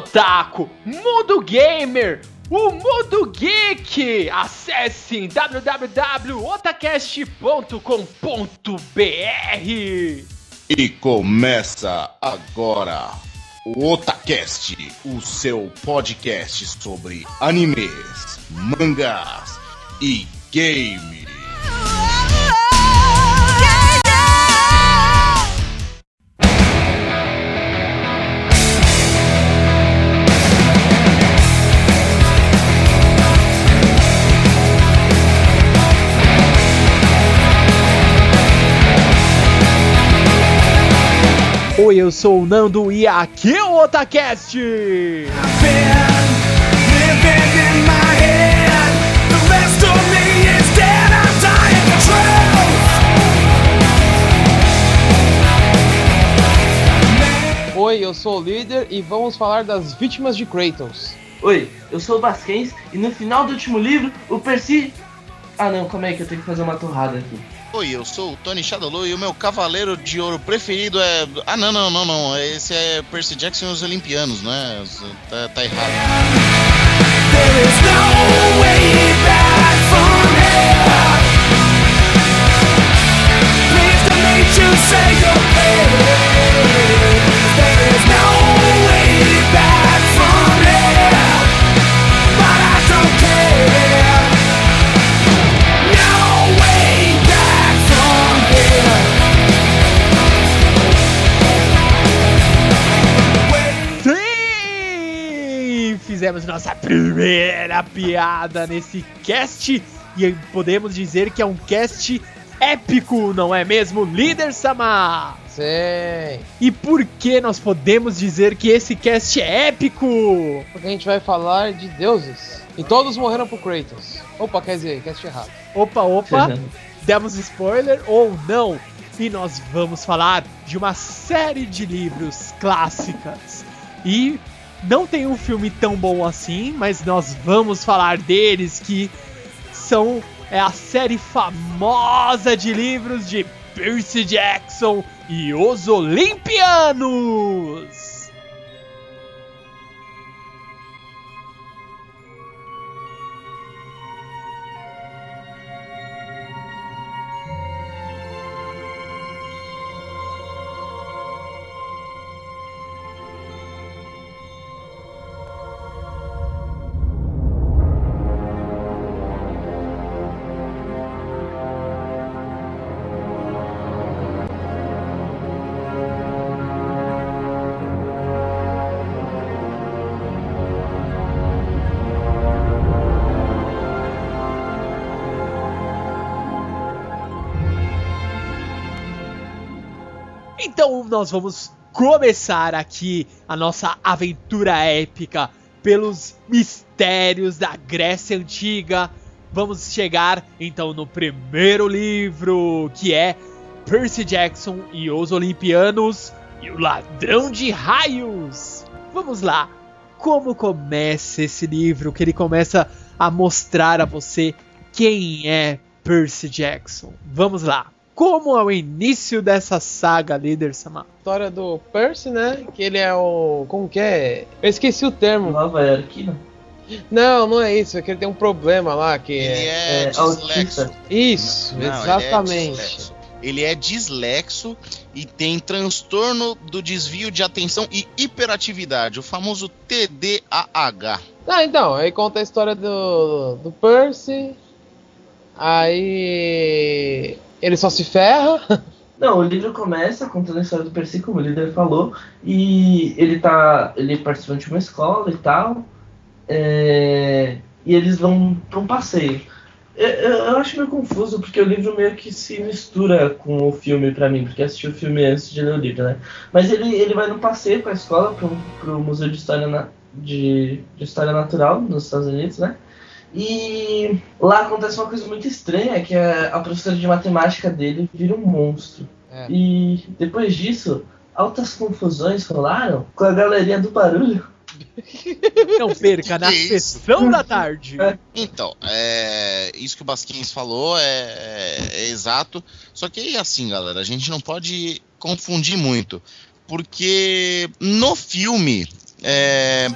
otaku, mundo gamer, o mundo geek. Acesse www.otacast.com.br. E começa agora o Otacast, o seu podcast sobre animes, mangás e games. Eu sou o Nando e aqui é o Otacast! Oi, eu sou o líder e vamos falar das vítimas de Kratos. Oi, eu sou o Basquens e no final do último livro, o Percy. Ah não, calma aí que eu tenho que fazer uma torrada aqui. Oi, eu sou o Tony Shadowloo e o meu cavaleiro de ouro preferido é. Ah, não, não, não, não. Esse é Percy Jackson e os Olimpianos, né? Tá, tá errado. There is no way back from here. Please don't make you say your There is Sim! Fizemos nossa primeira piada nesse cast e podemos dizer que é um cast épico, não é mesmo, líder Sama? Sim, E por que nós podemos dizer que esse cast é épico? porque a gente vai falar de deuses. E todos morreram por Kratos. Opa, quer dizer, cast errado. Opa, opa, demos spoiler ou não? E nós vamos falar de uma série de livros clássicas. E não tem um filme tão bom assim, mas nós vamos falar deles que são é a série famosa de livros de Percy Jackson e os Olimpianos. Então nós vamos começar aqui a nossa aventura épica pelos mistérios da Grécia Antiga. Vamos chegar então no primeiro livro, que é Percy Jackson e os Olimpianos e o Ladrão de Raios. Vamos lá. Como começa esse livro? Que ele começa a mostrar a você quem é Percy Jackson. Vamos lá. Como é o início dessa saga, líder Sama? História do Percy, né? Que ele é o. Como que é? Eu esqueci o termo. Nova Arquina. Não, não é isso. É que ele tem um problema lá. Que Ele é, é dislexo. autista. Isso, Não, ele é exatamente. dislexo. Ele é dislexo e tem transtorno do desvio de atenção e hiperatividade, o famoso TDAH. Ah, então, aí conta a história do, do Percy. Aí. Ele só se ferra. Não, o livro começa contando a história do Percy, como o líder falou, e ele tá. ele é participante de uma escola e tal. é, e eles vão pra um passeio. Eu, eu, acho meio confuso, porque o livro meio que se mistura com o filme pra mim, porque assisti o filme antes de ler o livro, né? Mas ele, ele vai num passeio com a escola pro, pro Museu de História, na- de, de História Natural nos Estados Unidos, né? E lá acontece uma coisa muito estranha, que a, a professora de matemática dele vira um monstro. É. E depois disso, altas confusões rolaram com a galeria do barulho. Não perca na Que isso? sessão da tarde. Então, é, isso que o Basquins falou é, é- é exato. Só que assim, galera, a gente não pode confundir muito. Porque no filme, é,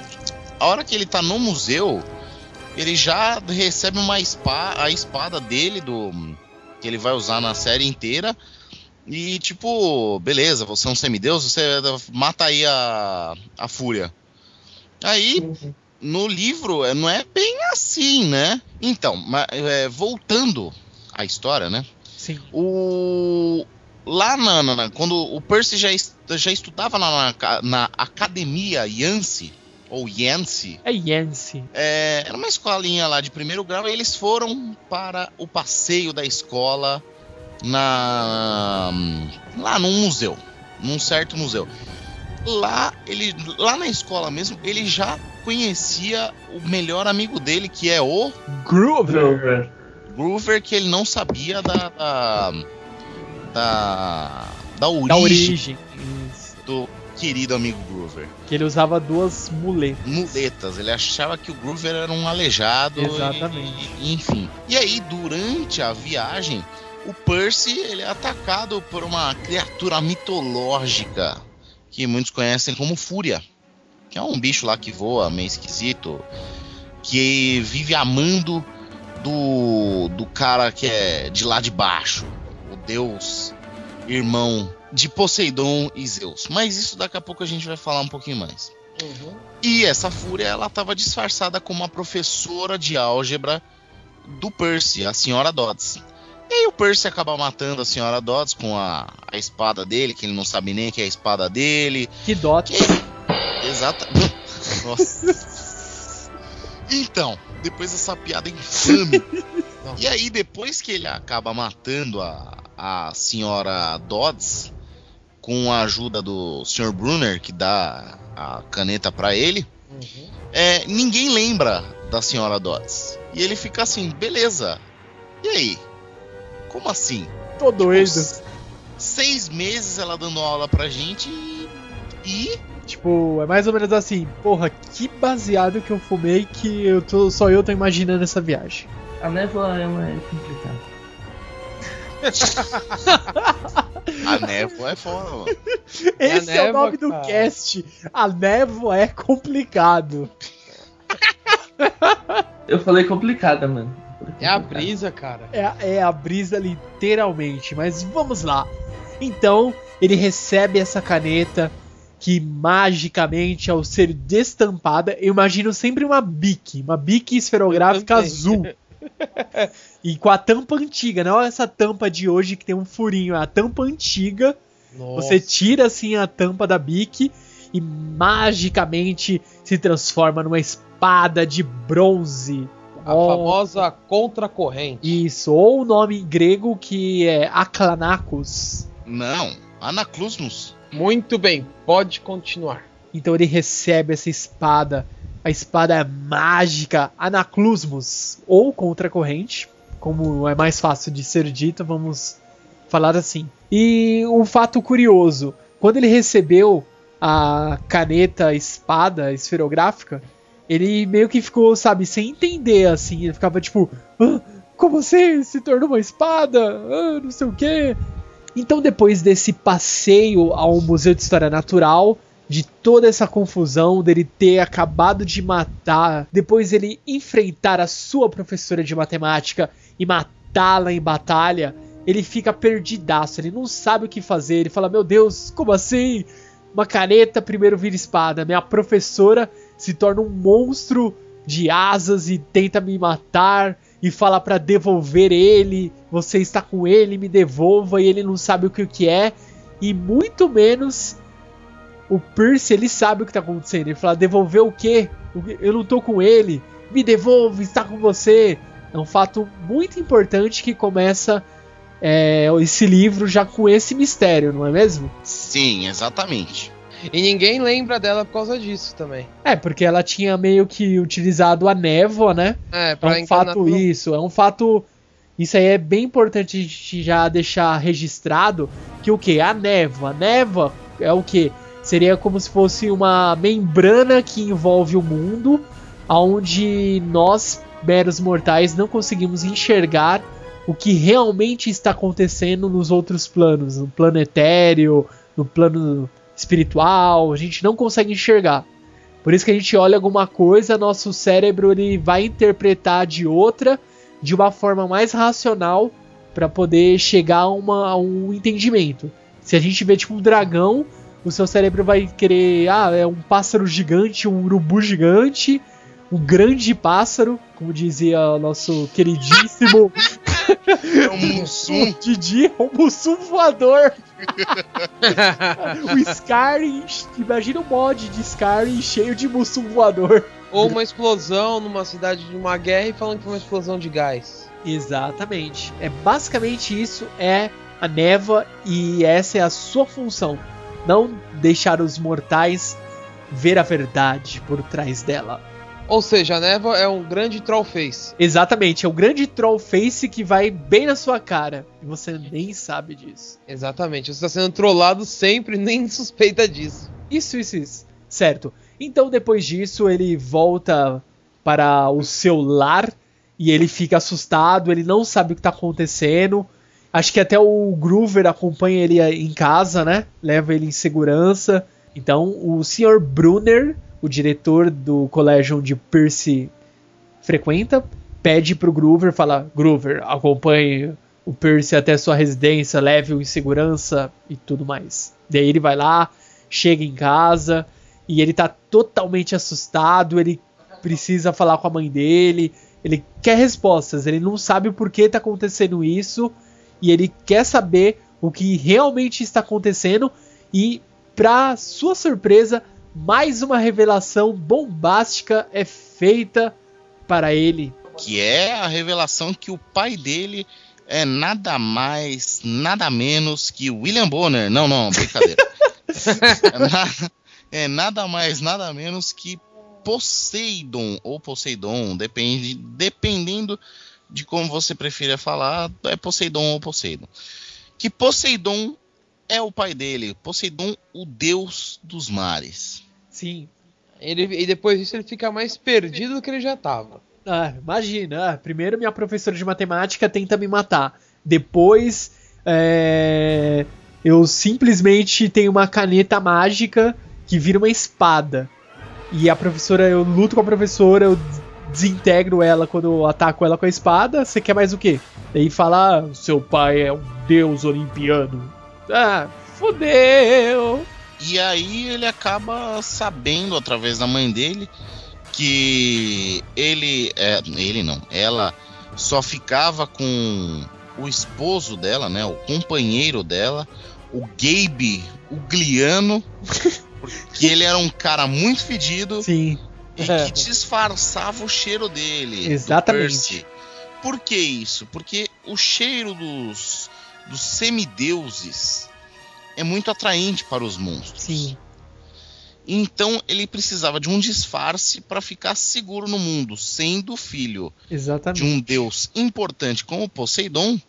a hora que ele tá no museu, ele já recebe uma espada, a espada dele do que ele vai usar na série inteira. E tipo, beleza, você é um semideus, você mata aí a, a fúria. Aí, no livro, é, não é bem assim, né? Então, é, voltando à história, né? Sim. O, lá na, na, quando o Percy já, já estudava na, na, na academia Yancy, ou Yancy. É Yancy. É, era uma escolinha lá de primeiro grau e eles foram para o passeio da escola na lá num museu, num certo museu. Lá ele lá na escola mesmo, ele já conhecia o melhor amigo dele que é o Groover. Groover que ele não sabia da da da, da origem, da origem. do querido amigo Groover. Que ele usava duas muletas. Muletas. Ele achava que o Groover era um aleijado. Exatamente. E, enfim. E aí, durante a viagem, o Percy ele é atacado por uma criatura mitológica que muitos conhecem como Fúria. Que é um bicho lá que voa, meio esquisito. Que vive amando do, do cara que é de lá de baixo. O deus irmão de Poseidon e Zeus. Mas isso daqui a pouco a gente vai falar um pouquinho mais. Uhum. E essa fúria, ela estava disfarçada como uma professora de álgebra do Percy, a senhora Dodds. E aí o Percy acaba matando a senhora Dodds com a, a espada dele, que ele não sabe nem que é a espada dele. Que Dodds? Que... Exato. Nossa. então, depois dessa piada infame. e aí, depois que ele acaba matando a, a senhora Dodds, com a ajuda do Sr. Brunner, que dá a caneta para ele, uhum. é, ninguém lembra da senhora Dodds. E ele fica assim, beleza. E aí? Como assim? Tô tipo, doido. Seis meses ela dando aula pra gente e. e... Tipo, é mais ou menos assim, porra, que baseado que eu fumei que eu tô, só eu tô imaginando essa viagem. A névoa é, uma, é complicada. A névoa é foda, mano. Esse é, é o nome do cast. A névoa é complicado. Eu falei complicada, mano. É a brisa, cara. É, é a brisa, literalmente. Mas vamos lá. Então, ele recebe essa caneta que magicamente, ao ser destampada, eu imagino sempre uma bique, uma bique esferográfica azul. e com a tampa antiga, não é essa tampa de hoje que tem um furinho, é a tampa antiga. Nossa. Você tira assim a tampa da bique e magicamente se transforma numa espada de bronze. A oh. famosa contracorrente. Isso, ou o nome grego que é Aklanakos. Não, Anaclusmus. Muito bem, pode continuar. Então ele recebe essa espada a espada mágica Anaclusmus, ou contracorrente, como é mais fácil de ser dito, vamos falar assim. E um fato curioso, quando ele recebeu a caneta espada esferográfica, ele meio que ficou, sabe, sem entender, assim, ele ficava tipo, ah, como você se tornou uma espada? Ah, não sei o quê. Então, depois desse passeio ao Museu de História Natural, de toda essa confusão dele ter acabado de matar, depois ele enfrentar a sua professora de matemática e matá-la em batalha, ele fica perdidaço, ele não sabe o que fazer, ele fala: "Meu Deus, como assim? Uma caneta primeiro vira espada, minha professora se torna um monstro de asas e tenta me matar." E fala para devolver ele, você está com ele, me devolva, e ele não sabe o que, que é, e muito menos o Percy, ele sabe o que tá acontecendo. Ele fala: devolver o quê? Eu não tô com ele. Me devolve, está com você. É um fato muito importante que começa é, esse livro já com esse mistério, não é mesmo? Sim, exatamente. E ninguém lembra dela por causa disso também. É, porque ela tinha meio que utilizado a névoa, né? É, pra é um fato isso, é um fato isso aí é bem importante a gente já deixar registrado que o que? A névoa. A névoa é o que? Seria como se fosse uma membrana que envolve o mundo, onde nós, meros mortais, não conseguimos enxergar o que realmente está acontecendo nos outros planos, no plano etéreo, no plano espiritual, a gente não consegue enxergar. Por isso que a gente olha alguma coisa, nosso cérebro ele vai interpretar de outra, de uma forma mais racional, para poder chegar a, uma, a um entendimento. Se a gente vê tipo um dragão, o seu cérebro vai querer, ah, é um pássaro gigante, um urubu gigante, um grande pássaro, como dizia o nosso queridíssimo É um Mussum. Didi, é um Mussum voador. o Skyrim, imagina o mod de Skyrim cheio de Mussum voador. Ou uma explosão numa cidade de uma guerra e falando que foi uma explosão de gás. Exatamente. É basicamente isso é a névoa e essa é a sua função. Não deixar os mortais ver a verdade por trás dela. Ou seja, a névoa é um grande trollface. Exatamente, é o grande trollface que vai bem na sua cara. E você nem sabe disso. Exatamente, você está sendo trollado sempre, nem suspeita disso. Isso, isso, isso. Certo. Então depois disso ele volta para o seu lar e ele fica assustado, ele não sabe o que está acontecendo. Acho que até o Groover acompanha ele em casa, né? Leva ele em segurança. Então o Sr. Brunner o diretor do colégio onde Percy frequenta, pede pro Groover, fala: Groover, acompanhe o Percy até sua residência, leve-o em segurança e tudo mais. Daí ele vai lá, chega em casa e ele tá totalmente assustado, ele precisa falar com a mãe dele, ele quer respostas, ele não sabe por que tá acontecendo isso e ele quer saber o que realmente está acontecendo e para sua surpresa, mais uma revelação bombástica é feita para ele. Que é a revelação que o pai dele é nada mais, nada menos que William Bonner. Não, não, brincadeira. é, nada, é nada mais, nada menos que Poseidon ou Poseidon, depende, dependendo de como você prefira falar, é Poseidon ou Poseidon. Que Poseidon é o pai dele, Poseidon, o deus dos mares. Sim. Ele, e depois disso ele fica mais perdido do que ele já tava. Ah, imagina. Ah, primeiro minha professora de matemática tenta me matar. Depois é, eu simplesmente tenho uma caneta mágica que vira uma espada. E a professora, eu luto com a professora, eu desintegro ela quando eu ataco ela com a espada. Você quer mais o quê? Daí fala, ah, seu pai é um deus olimpiano. Ah, fodeu! E aí ele acaba sabendo através da mãe dele que ele é, ele não, ela só ficava com o esposo dela, né, o companheiro dela, o Gabe Ugliano, porque ele era um cara muito fedido Sim. E que disfarçava o cheiro dele. Exatamente. Por que isso? Porque o cheiro dos, dos semideuses é muito atraente para os monstros. Sim. Então ele precisava de um disfarce para ficar seguro no mundo, sendo filho Exatamente. de um deus importante como Poseidon,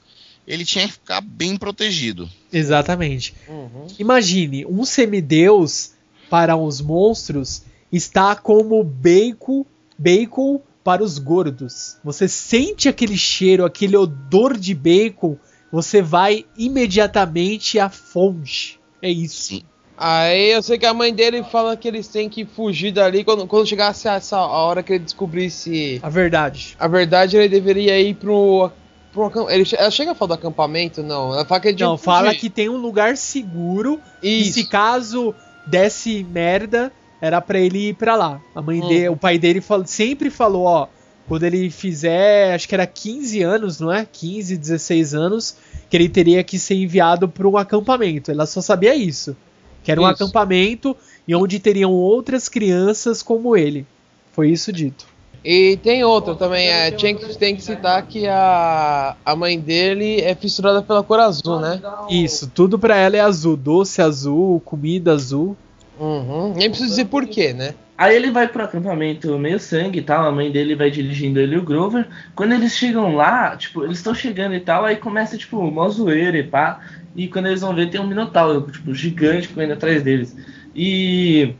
ele tinha que ficar bem protegido. Exatamente. Uhum. Imagine, um semideus para os monstros está como bacon, bacon para os gordos. Você sente aquele cheiro, aquele odor de bacon você vai imediatamente à fonte. É isso. Sim. Aí eu sei que a mãe dele fala que eles têm que fugir dali quando, quando chegasse essa a hora que ele descobrisse a verdade. A verdade, ele deveria ir pro. pro ele, ela chega a falar do acampamento? Não. Ela fala que ele Não, fala que tem um lugar seguro. Isso. E se caso desse merda, era para ele ir para lá. A mãe hum. dele, o pai dele sempre falou, ó, quando ele fizer, acho que era 15 anos, não é? 15, 16 anos, que ele teria que ser enviado para um acampamento. Ela só sabia isso. Que era um isso. acampamento e onde teriam outras crianças como ele. Foi isso dito. E tem outro também, é, tinha que, tem que citar que a, a mãe dele é fissurada pela cor azul, né? Isso, tudo para ela é azul, doce azul, comida azul. Uhum. Nem preciso dizer porquê, né? Aí ele vai pro acampamento meio sangue e tal, a mãe dele vai dirigindo ele e o Grover. Quando eles chegam lá, tipo, eles estão chegando e tal, aí começa, tipo, uma zoeira e pá. E quando eles vão ver, tem um minotauro, tipo, gigante correndo atrás deles. E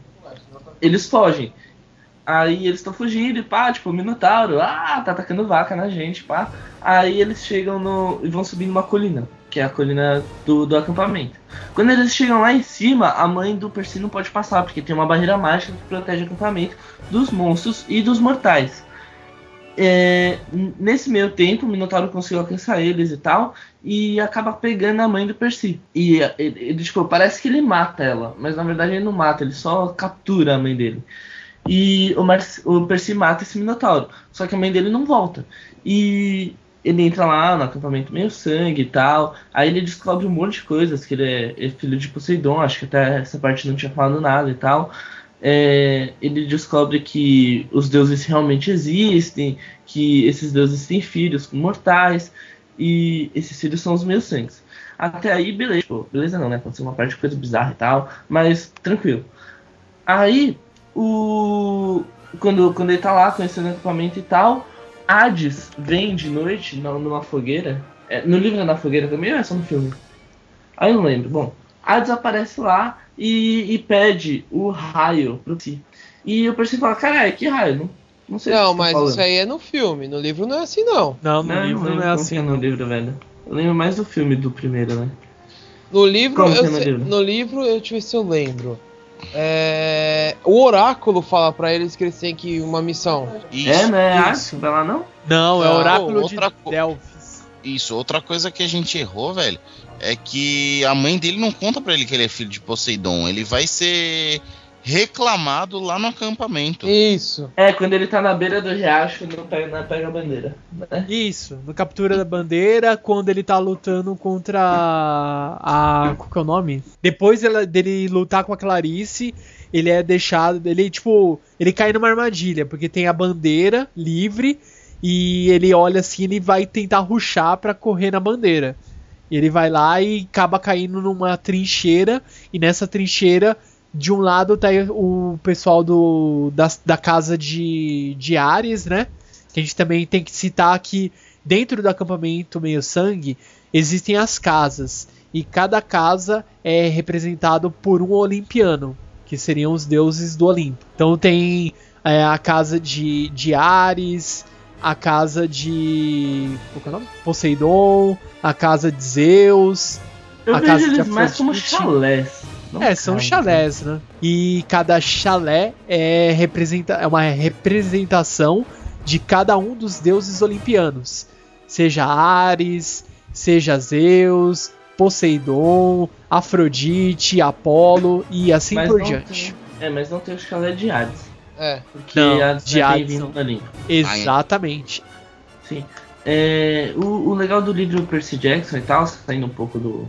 eles fogem. Aí eles estão fugindo e pá, tipo, o Minotauro, ah, tá atacando vaca na gente, pá. Aí eles chegam no. e vão subir numa colina que é a colina do, do acampamento. Quando eles chegam lá em cima, a mãe do Percy não pode passar, porque tem uma barreira mágica que protege o acampamento dos monstros e dos mortais. É, nesse meio tempo, o Minotauro conseguiu alcançar eles e tal, e acaba pegando a mãe do Percy. E ele, tipo, parece que ele mata ela, mas na verdade ele não mata, ele só captura a mãe dele. E o, Mar o Percy mata esse Minotauro, só que a mãe dele não volta. E ele entra lá no acampamento meio sangue e tal. Aí ele descobre um monte de coisas, que ele é, é filho de Poseidon, acho que até essa parte não tinha falado nada e tal é, ele descobre que os deuses realmente existem, que esses deuses têm filhos com mortais, e esses filhos são os meus sangues. Até aí, beleza. Tipo, beleza não, né? Aconteceu uma parte de coisa bizarra e tal, mas tranquilo. Aí, o... Quando, quando ele tá lá conhecendo o equipamento e tal, Hades vem de noite numa fogueira. É, no livro é na fogueira também ou é só no filme? Aí eu não lembro. Bom, Hades aparece lá e, e pede o raio pro si. E o Percy fala, caralho, que raio? Não, não sei Não, mas isso aí é no filme. No livro não é assim, não. Não, no não, livro não, é assim. É no livro, velho. Eu lembro mais do filme do primeiro, né? No livro, Como eu é no sei- livro? no livro, eu deixa eu ver se eu lembro. É, o oráculo fala pra eles que eles têm que ir uma missão. Isso, é, né? isso. Vai lá não? Não, é o oráculo outra de Delphis. isso. Outra coisa que a gente errou, velho, é que a mãe dele não conta pra ele que ele é filho de Poseidon. Ele vai ser reclamado lá no acampamento. Isso. É, quando ele tá na beira do riacho não pega, não pega a bandeira. Né? Isso, no Captura da Bandeira, quando ele tá lutando contra a. Qual que é o nome? Depois dele lutar com a Clarice, ele é deixado. Ele, tipo. Ele cai numa armadilha, porque tem a bandeira livre e ele olha assim ele vai tentar ruxar pra correr na bandeira. E ele vai lá e acaba caindo numa trincheira, e nessa trincheira. De um lado tá o pessoal do, da, da casa de, de Ares, né? Que a gente também tem que citar que dentro do acampamento meio sangue existem as casas e cada casa é representado por um olimpiano que seriam os deuses do Olimpo então tem é, a casa de, de Ares a casa de qual que é o nome? Poseidon a casa de Zeus Eu A vejo casa de eles mais como chalés. Não é, são casas. chalés, né? E cada chalé é, representa, é uma representação de cada um dos deuses olimpianos. Seja Ares, seja Zeus, Poseidon, Afrodite, Apolo e assim Mas por não diante. tem- É, mas não tem o chalé de Hades. É. Porque Não, Hades de é Hades língua. Exatamente. Sim. É, o, o legal do livro Percy Jackson e tal, saindo um pouco do,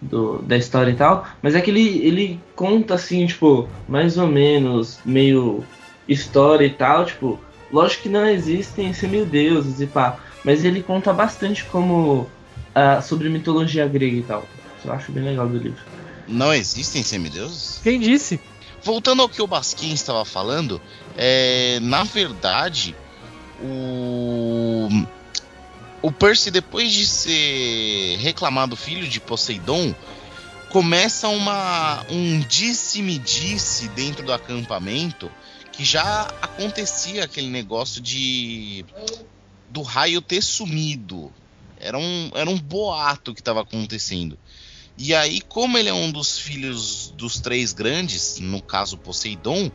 do- da história e tal, mas é que ele, ele conta assim, tipo, mais ou menos, meio história e tal, tipo, lógico que não existem semideuses e pá, mas ele conta bastante como ah, sobre mitologia grega e tal. Isso eu acho bem legal do livro. Não existem semideuses? Quem disse? Voltando ao que o Basquim estava falando, é, na verdade, o, o Percy, depois de ser reclamado filho de Poseidon, começa uma, um disse-me-disse dentro do acampamento que já acontecia aquele negócio de do raio ter sumido. Era um, era um boato que estava acontecendo. E aí, como ele é um dos filhos dos três grandes, no caso Poseidon,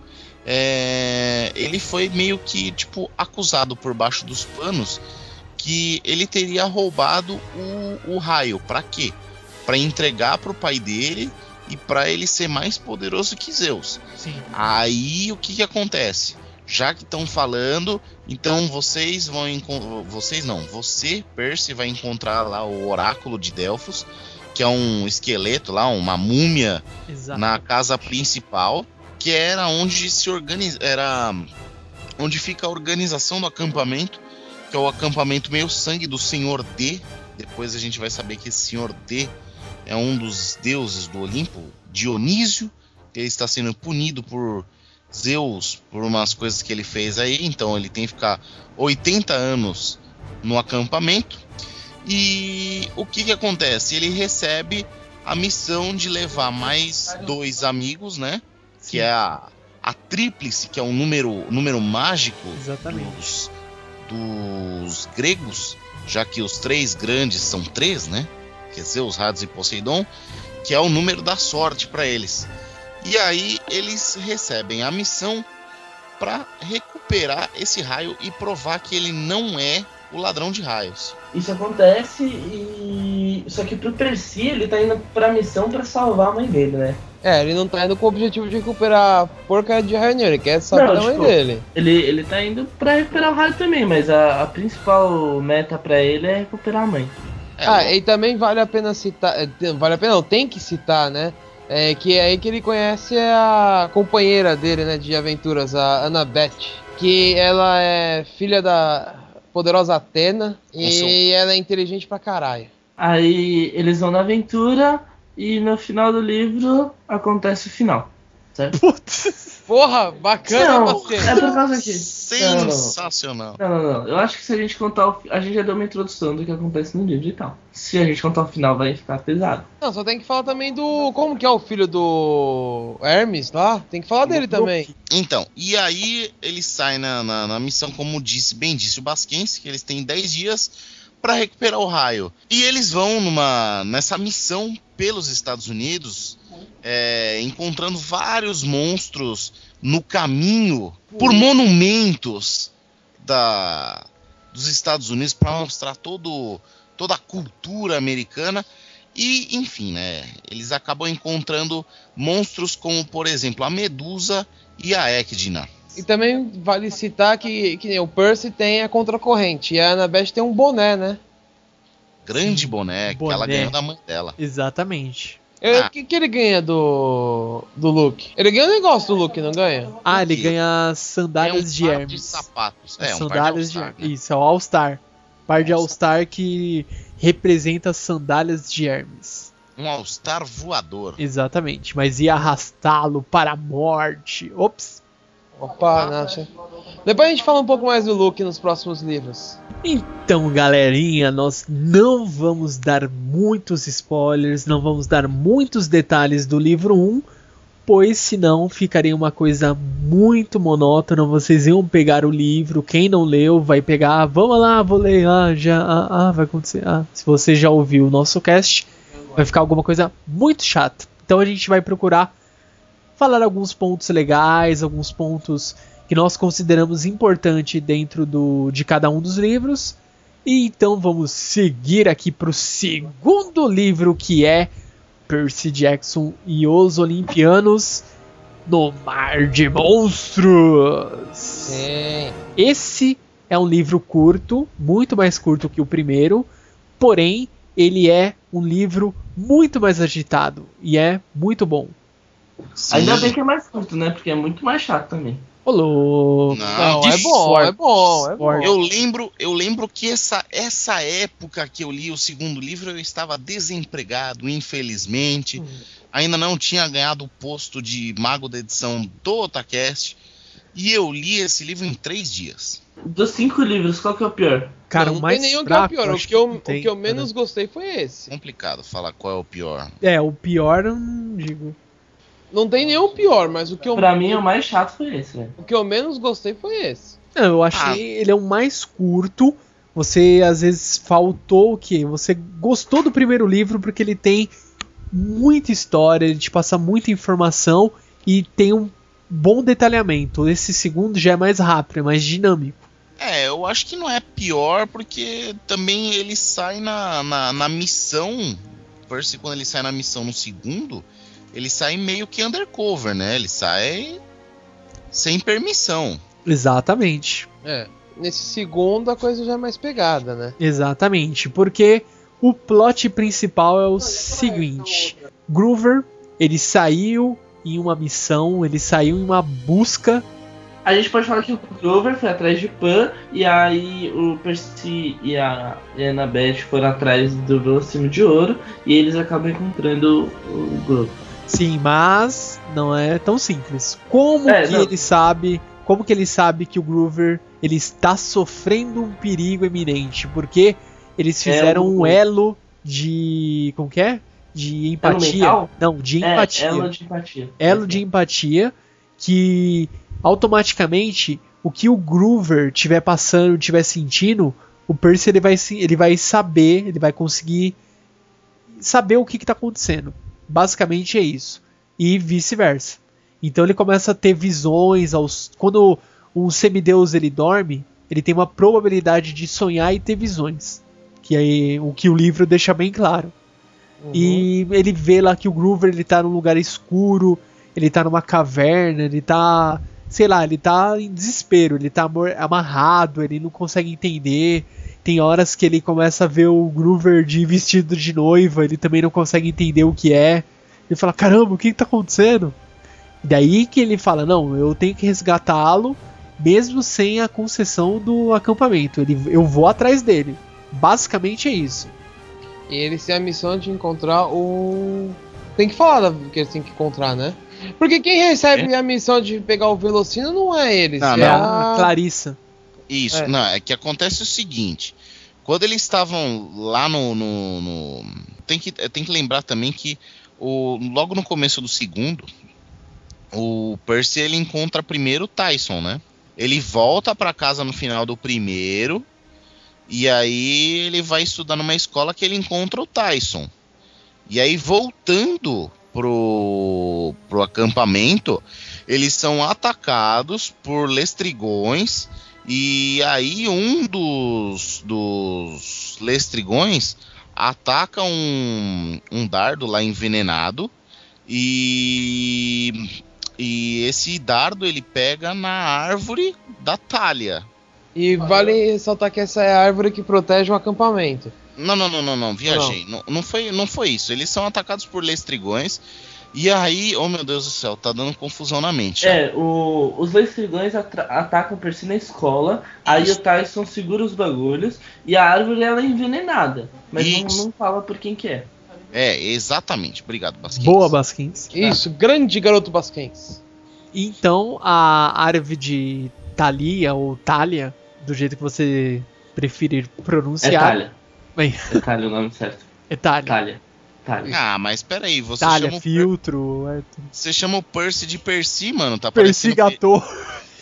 é, ele foi meio que tipo acusado por baixo dos panos que ele teria roubado o, o raio. Pra quê? Pra entregar pro pai dele e pra ele ser mais poderoso que Zeus. Sim. Aí o que que acontece? Já que estão falando, então vocês vão vocês não, você Percy vai encontrar lá o oráculo de Delfos, que é um esqueleto lá, uma múmia Exato. na casa principal, que era onde se organiza, era onde fica a organização do acampamento, que é o acampamento meio sangue do Senhor D. Depois a gente vai saber que esse Senhor D é um dos deuses do Olimpo, Dionísio, que ele está sendo punido por Zeus por umas coisas que ele fez aí, então ele tem que ficar 80 anos no acampamento. E o que que acontece? Ele recebe a missão de levar mais dois amigos, né? Que é a, a tríplice, que é um número, número mágico Exatamente. dos, dos gregos, já que os três grandes são três, né? que é Zeus, Hades e Poseidon, que é o número da sorte para eles. E aí eles recebem a missão para recuperar esse raio e provar que ele não é o ladrão de raios. Isso acontece e. Só que pro Percy ele tá indo pra missão pra salvar a mãe dele, né? É, ele não tá indo com o objetivo de recuperar a porca de raio nenhum, ele quer salvar Não, a mãe tipo, dele. Ele, ele tá indo pra recuperar o raio também, mas a, a principal meta pra ele é recuperar a mãe. É, ah, e também vale a pena citar. eh, Vale a pena, não, tem que citar, né? É que é aí que ele conhece a companheira dele, né, de aventuras, a Annabeth. Que ela é filha da poderosa Atena e ela é inteligente pra caralho. Aí eles vão na aventura e no final do livro acontece o final. Certo? Putz. Porra, bacana, Não, Bastiano. é por causa que. Não, não, não. sensacional. Não, não, não. Eu acho que se a gente contar o. A gente já deu uma introdução do que acontece no livro e tal. Se a gente contar o final, vai ficar pesado. Não, só tem que falar também do. Como que é o filho do Hermes lá? Tem que falar dele também. Então, e aí eles saem na, na, na missão, como disse, bem disse o Basquense, que eles têm 10 dias para recuperar o raio. E eles vão numa nessa missão pelos Estados Unidos, é, encontrando vários monstros no caminho por monumentos da, dos Estados Unidos para mostrar todo, toda a cultura americana. E, enfim, né? Eles acabam encontrando monstros como, por exemplo, a Medusa e a Ecdina. E também vale citar que, que nem o Percy tem a contracorrente e a Annabeth tem um boné, né? Grande Sim, boné, que boné. ela ganhou da mãe dela. Exatamente. O Ah. que, que ele ganha do, do Luke? Ele ganha um negócio do Luke, não ganha? Ah, ele ganha É um sandálias de par Hermes. de sapatos. É, um sandálias par de de All-Star, né? Isso, é o All-Star. Par de All-Star. All-Star que representa as sandálias de Hermes. Um All-Star voador. Exatamente. Mas ia arrastá-lo para a morte. Ops. Opa, Nacha. Depois a gente fala um pouco mais do Luke nos próximos livros. Então, galerinha, nós não vamos dar muitos spoilers, não vamos dar muitos detalhes do livro 1, pois senão ficaria uma coisa muito monótona. Vocês iam pegar o livro, quem não leu vai pegar, "Ah, vamos lá, vou ler, ah, já, ah, ah, vai acontecer. Ah, se você já ouviu o nosso cast, vai ficar alguma coisa muito chata. Então a gente vai procurar falar alguns pontos legais, alguns pontos que nós consideramos importante dentro do, de cada um dos livros. E então vamos seguir aqui para o segundo livro que é Percy Jackson e os Olimpianos no Mar de Monstros. Sim. Esse é um livro curto, muito mais curto que o primeiro, porém ele é um livro muito mais agitado e é muito bom. Sim. Ainda bem que é mais curto, né? Porque é muito mais chato também. Ô louco. Não, Não, é bom, é bom, é bom. Eu lembro, eu lembro que essa, essa época que eu li o segundo livro, eu estava desempregado, infelizmente. Ainda não tinha ganhado o posto de mago da edição do Otacast. E eu li esse livro em três dias. Dos cinco livros, qual que é o pior? Cara, não o mais tem nenhum que é o fraco, pior. O acho que eu, não o tem, que eu menos gostei foi esse. Complicado falar qual é o pior. É, o pior eu não digo. Não tem nenhum pior, mas o que eu, Pra mim, o mais chato foi esse, velho. o que eu menos gostei foi esse. Não, eu achei Ah. ele é o mais curto. Você às vezes faltou o quê? Você gostou do primeiro livro porque ele tem muita história, ele te passa muita informação e tem um bom detalhamento. Esse segundo já é mais rápido, é mais dinâmico. É, eu acho que não é pior porque também ele sai na, na, na missão. Percy, quando ele sai na missão no segundo, ele sai meio que undercover, né? Ele sai sem permissão. Exatamente. É. Nesse segundo a coisa já é mais pegada, né? Exatamente, porque o plot principal é o seguinte: Groover, ele saiu em uma missão, ele saiu em uma busca A gente pode falar que o Grover foi atrás de Pan e aí o Percy e a, e a Annabeth foram atrás do Velocino de Ouro e eles acabam encontrando o Grover. Sim, mas não é tão simples. Como É, que não. ele sabe? Como que ele sabe que o Groover ele está sofrendo um perigo eminente? Porque eles fizeram Elo- um elo de como que é? De empatia? Não, de empatia. É, ela de empatia. elo de empatia que automaticamente o que o Groover tiver passando, tiver sentindo, o Percy ele vai, ele vai saber, ele vai conseguir saber o que, que tá acontecendo. Basicamente é isso. E vice-versa. Então ele começa a ter visões aos. Quando um semideus ele dorme, ele tem uma probabilidade de sonhar e ter visões. Que aí o que o livro deixa bem claro. Uhum. E ele vê lá que o Groover ele tá num lugar escuro, ele tá numa caverna, ele tá. Sei lá, ele tá em desespero, ele tá amarrado, ele não consegue entender. Tem horas que ele começa a ver o Groover de vestido de noiva, ele também não consegue entender o que é. Ele fala: caramba, o que, que tá acontecendo? Daí que ele fala: não, eu tenho que resgatá-lo, mesmo sem a concessão do acampamento. Ele, eu vou atrás dele. Basicamente é isso. E eles têm a missão de encontrar o. Tem que falar que eles têm que encontrar, né? Porque quem recebe a missão de pegar o Velocino não é eles, Não, é não. a... Clarissa. Isso, É. não, é que acontece o seguinte. Quando eles estavam lá no. no- no- Tem, que, tem que lembrar também que o, logo no começo do segundo, o Percy ele encontra primeiro o Tyson, né? Ele volta pra casa no final do primeiro. E aí ele vai estudar numa escola que ele encontra o Tyson. E aí voltando pro, pro acampamento, eles são atacados por lestrigões. E aí um dos, dos lestrigões ataca um, um dardo lá envenenado. E, e esse dardo ele pega na árvore da talha. E vale ressaltar que essa é a árvore que protege o acampamento. Não, não, não, não, não, viajei. Não, não, foi, não foi isso. Eles são atacados por lestrigões. E aí, oh meu Deus do céu, tá dando confusão na mente. É, o- os lestrigões atra- atacam o Percy na escola, aí Isso. o Tyson segura os bagulhos e a árvore ela é envenenada. Mas não, não fala por quem que é. É, exatamente. Obrigado, Basquinhos. Boa, Basquins. Isso, grande garoto Basquens. Então, a árvore de Thalia, ou Thalia, do jeito que você preferir É pronunciar. Talha. Bem, É Talha o nome certo. é Thalia. Talha. Talha. Ah, mas peraí, você Thalia, chama, o Per- filtro, é tudo. você chama o Percy de Percy, mano. Tá parecendo. Persigator.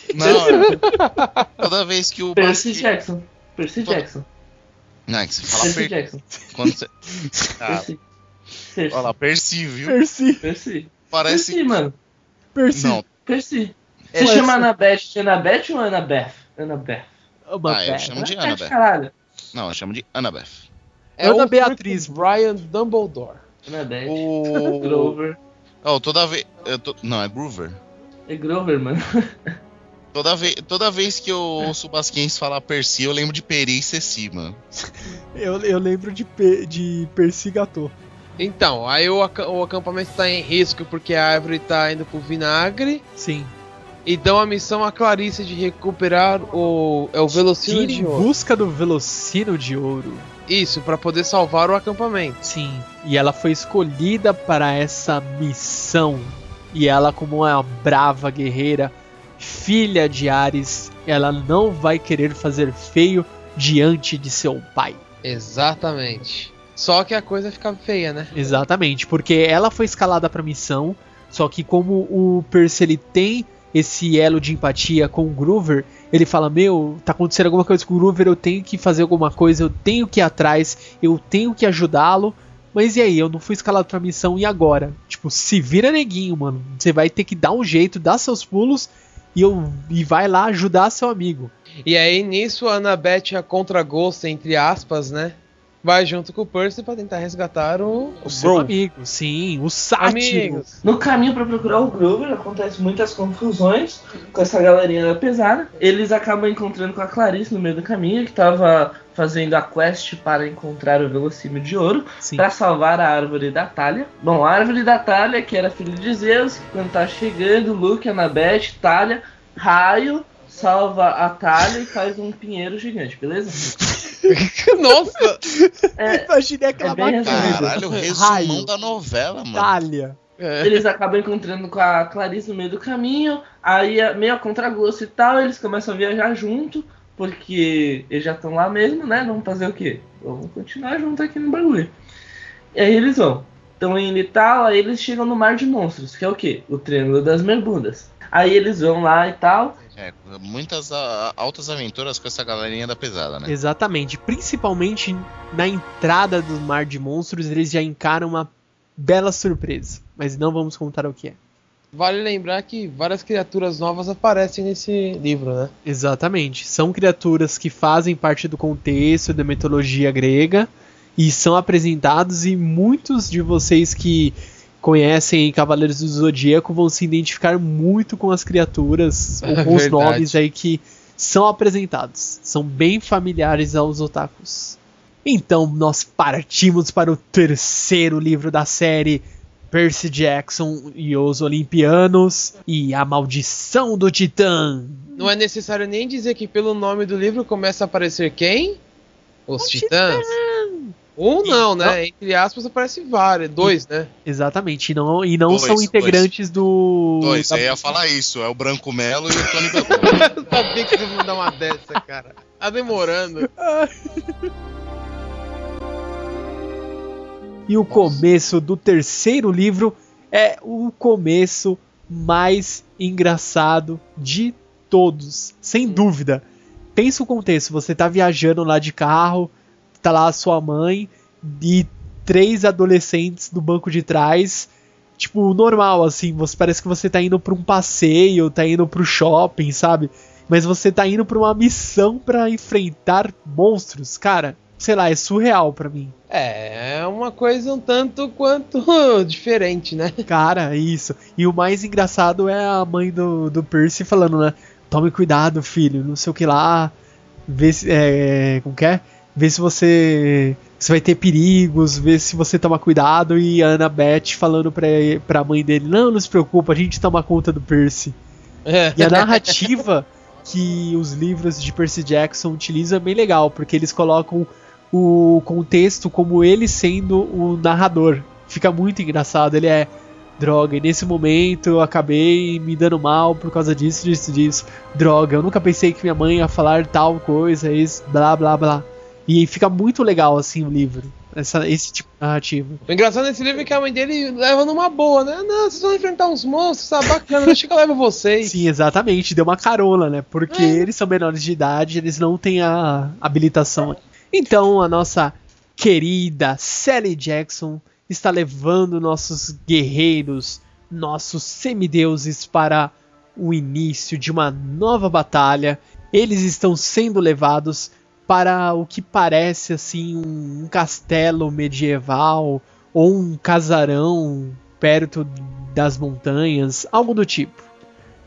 que- Não, é- toda vez que o Percy Basquinhos. Jackson. Percy Tô- Jackson. Não, é que você fala Percy per... Jackson. quando você. Ah, Percy. Percy. olha lá, Percy, viu? Percy. Percy. Parece. Percy, mano. Percy. Não, Percy. É, Você Ué, chama sim. Annabeth de Annabeth ou? Annabeth. Uma Ah, eu chamo de caralho. não, eu chamo de Annabeth. É Ana o Beatriz. Brian Dumbledore. Annabeth. O. Grover. Oh, toda vez. eu tô- Não, é Groover. É Grover, mano. Toda, ve... toda vez que eu ouço o Basquins falar Percy, eu lembro de Peri e Ceci, mano. Eu, eu lembro de, pe- de Persigator. Então, aí o, aca- o acampamento tá em risco porque a árvore tá indo pro vinagre. Sim. E dão a missão a Clarice de recuperar o. É o Velocino de em ouro. busca do Velocino de Ouro. Isso, pra poder salvar o acampamento. Sim. E ela foi escolhida para essa missão. E ela, como uma brava guerreira, filha de Ares, ela não vai querer fazer feio diante de seu pai. Exatamente. Só que a coisa fica feia, né? Exatamente, porque ela foi escalada para missão, só que como o Percy ele tem esse elo de empatia com o Groover, ele fala: Meu, tá acontecendo alguma coisa com o Groover, eu tenho que fazer alguma coisa, eu tenho que ir atrás, eu tenho que ajudá-lo. Mas e aí, eu não fui escalado pra missão e agora? Tipo, se vira neguinho, mano. Você vai ter que dar um jeito, dar seus pulos e, eu, e vai lá ajudar seu amigo. E aí nisso a Annabeth, a contragosto, entre aspas, né? Vai junto com o Percy pra tentar resgatar o. O seu Bro. amigo, sim, o sátiro. No caminho pra procurar o Grover, acontece muitas confusões com essa galerinha da pesada. Eles acabam encontrando com a Clarice no meio do caminho, que tava fazendo a quest para encontrar o Velocínio de Ouro, para salvar a árvore da Talha. Bom, a árvore da Talha, que era filho de Zeus, quando tá chegando, Luke, Annabeth, Talha, Raio, salva a Talha e faz um pinheiro gigante, beleza? Nossa! É, Imaginei aquela É bem resumido. Caralho, o resumão da novela, mano. Itália. É. Eles acabam encontrando com a Clarice no meio do caminho, aí é meio a contragosto e tal, eles começam a viajar junto, porque eles já estão lá mesmo, né? Vamos fazer o quê? Vamos continuar junto aqui no bagulho. E aí eles vão. Estão indo e tal, aí eles chegam no Mar de Monstros, que é o quê? O Triângulo das Bermudas. Aí eles vão lá e tal, É, muitas a, altas aventuras com essa galerinha da pesada, né? Exatamente. Principalmente na entrada do Mar de Monstros, eles já encaram uma bela surpresa. Mas não vamos contar o que é. Vale lembrar que várias criaturas novas aparecem nesse livro, né? Exatamente. São criaturas que fazem parte do contexto da mitologia grega e são apresentados e muitos de vocês que conhecem Cavaleiros do Zodíaco vão se identificar muito com as criaturas É ou com os nomes aí que são apresentados. São bem familiares aos otakus. Então nós partimos para o terceiro livro da série Percy Jackson e os Olimpianos e a Maldição do Titã. Não é necessário nem dizer que pelo nome do livro começa a aparecer quem? Os Titãs. Um não, né? Entre aspas aparece vários, dois, né? Exatamente, e não, e não Dois, são integrantes do. Dois, da- eu ia falar isso, é o Branco Melo e o Tony Beltrão. Eu sabia que você ia dar uma dessa, cara. Tá demorando. E o começo do terceiro livro é o começo mais engraçado de todos, sem dúvida. Pensa o contexto, você tá viajando lá de carro, tá lá a sua mãe e três adolescentes do banco de trás, tipo, normal assim, você parece que você tá indo pra um passeio, tá indo pro shopping, sabe? Mas você tá indo pra uma missão pra enfrentar monstros, cara. Sei lá, é surreal pra mim. É, é uma coisa um tanto quanto diferente, né? Cara, isso. E o mais engraçado é a mãe do, do Percy falando, né? Tome cuidado, filho, não sei o que lá. Vê se. É, como que é? Vê se você. Você vai ter perigos, vê se você toma cuidado. E a Annabeth falando pra, pra mãe dele: Não, não se preocupa, a gente toma conta do Percy. É. E a narrativa que os livros de Percy Jackson utilizam é bem legal, porque eles colocam o contexto como ele sendo o narrador. Fica muito engraçado. Ele é. Droga, e nesse momento eu acabei me dando mal por causa disso, disso, disso. Droga, eu nunca pensei que minha mãe ia falar tal coisa, isso, blá blá blá. E fica muito legal assim o livro. Essa, esse tipo de narrativa. O engraçado nesse livro é que a mãe dele leva numa boa, né? Não, vocês vão enfrentar uns monstros, tá bacana, deixa que eu levo vocês. Sim, exatamente, deu uma carona, né? Porque É. eles são menores de idade, eles não têm a habilitação. Então a nossa querida Sally Jackson está levando nossos guerreiros, nossos semideuses para o início de uma nova batalha. Eles estão sendo levados para o que parece assim um, um castelo medieval ou um casarão perto das montanhas, algo do tipo.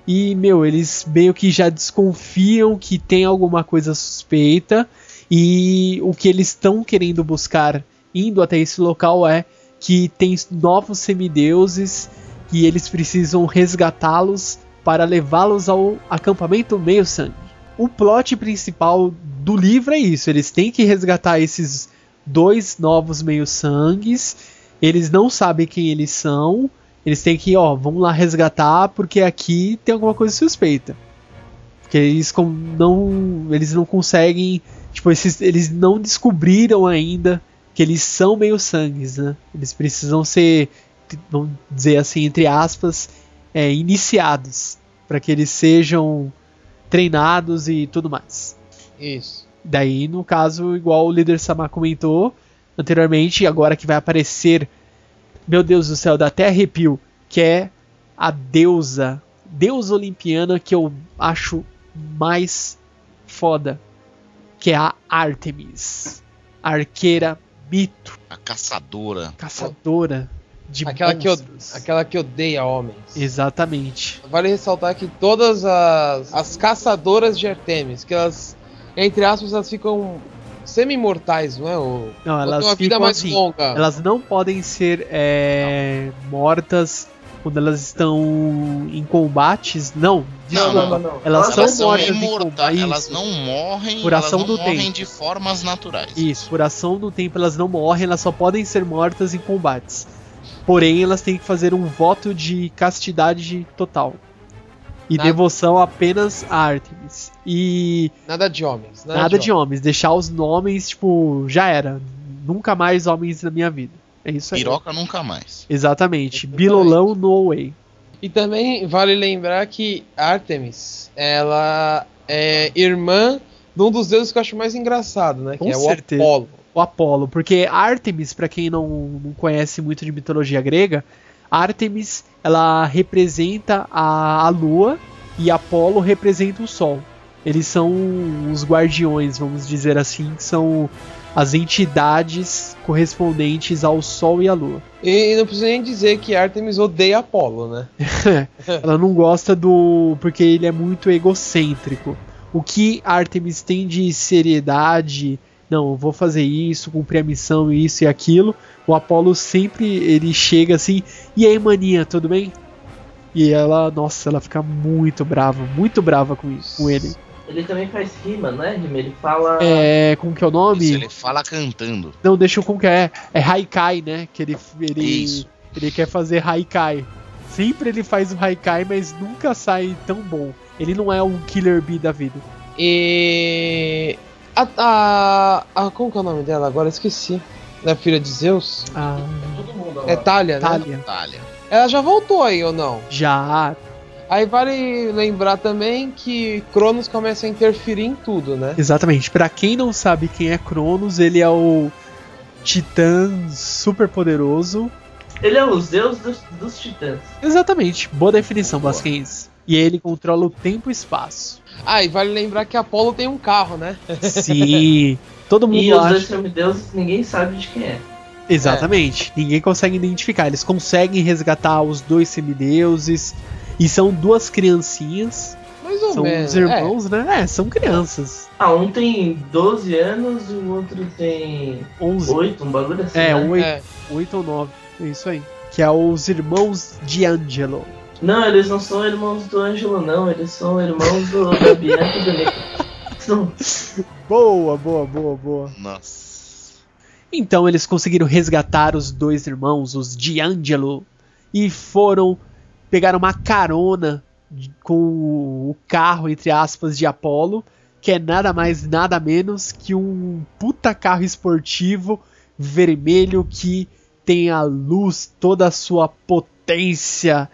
E, meu, eles meio que já desconfiam que tem alguma coisa suspeita. E o que eles estão querendo buscar indo até esse local é que tem novos semideuses e eles precisam resgatá-los para levá-los ao acampamento meio sangue. O plot principal do livro é isso: eles têm que resgatar esses dois novos meio sangues. Eles não sabem quem eles são. Eles têm que, ó, vamos lá resgatar porque aqui tem alguma coisa suspeita. Porque eles não, eles não conseguem, tipo, esses, eles não descobriram ainda que eles são meio sangues, né? Eles precisam ser, vamos dizer assim, entre aspas, é, iniciados para que eles sejam treinados e tudo mais. Isso. Daí, no caso, igual o líder Sama comentou anteriormente, agora que vai aparecer, meu Deus do céu, dá até arrepio, que é a deusa, deusa olimpiana que eu acho mais foda, que é a Artemis, arqueira mito, A caçadora. caçadora de Aquela que, eu, monstros. aquela que odeia homens. Exatamente. Vale ressaltar que todas as, as caçadoras de Artemis, que elas, entre aspas, elas ficam semi-mortais, não é? Ou, Não, elas uma vida ficam mais assim, longa. Elas não podem ser é, mortas quando elas estão em combates. Não, Não, desculpa. não, não. Elas, Elas são mortas em imortais, elas não morrem, Por ação não do morrem tempo. de formas naturais. Isso, por ação do tempo elas não morrem, elas só podem ser mortas em combates. Porém, elas têm que fazer um voto de castidade total. E Nada. devoção apenas a Artemis. E Nada de homens. Nada, nada de homens. Deixar os nomes, tipo, já era. Nunca mais homens na minha vida. É isso aí. Piroca nunca mais. Exatamente. Exatamente. Bilolão no way. E também vale lembrar que Artemis, ela é irmã de um dos deuses que eu acho mais engraçado, né? Com que é certeza. o Apolo. O Apolo, porque Artemis, pra quem não, não conhece muito de mitologia grega, Artemis ela representa a, a lua e Apolo representa o sol. Eles são os guardiões, vamos dizer assim, que são as entidades correspondentes ao sol e à lua. E não precisa nem dizer que Artemis odeia Apolo, né? Ela não gosta do. porque ele é muito egocêntrico. O que Artemis tem de seriedade, não, eu vou fazer isso, cumprir a missão, isso e aquilo. O Apolo sempre ele chega assim, e aí, maninha, tudo bem? E ela, nossa, ela fica muito brava, muito brava com isso, com ele. Ele também faz rima, né? Rima, ele fala. É, como que é o nome? Isso, ele fala cantando. Não, deixa eu como que é. É Haikai, né? Que ele ele Isso. ele quer fazer Haikai. Sempre ele faz o Haikai, mas nunca sai tão bom. Ele não é um Killer Bee da vida. E. A, a, a- Como que é o nome dela? Agora esqueci. Da filha de Zeus? Ah, Todo mundo É Talia, né? Thalia. Itália. Ela já voltou aí ou não? Já. Aí vale lembrar também que Cronos começa a interferir em tudo, né? Exatamente. Pra quem não sabe quem é Cronos, ele é o titã super poderoso. Ele é o Zeus dos, dos titãs. Exatamente. Boa definição, Boa. Basquens. E ele controla o tempo e espaço. Ah, e vale lembrar que Apolo tem um carro, né? Sim. Todo mundo E os acha. dois semideuses ninguém sabe de quem é. Exatamente. Ninguém consegue identificar. Eles conseguem resgatar os dois semideuses. E são duas criancinhas. Mais ou São menos. os irmãos, né? É, são crianças. Ah, um tem 12 anos e o outro tem 11. 8, um bagulho assim. É, né? É, 8, é. 8 ou 9. É isso aí. Que é os irmãos de Angelo. Não, eles não são irmãos do Ângelo, não. Eles são irmãos do, da Bianca e do. São- Boa, boa, boa, boa. Nossa. Então eles conseguiram resgatar os dois irmãos, os D'Angelo, e foram pegar uma carona com o carro, entre aspas, de Apolo, que é nada mais, nada menos que um puta carro esportivo vermelho que tem a luz, toda a sua potência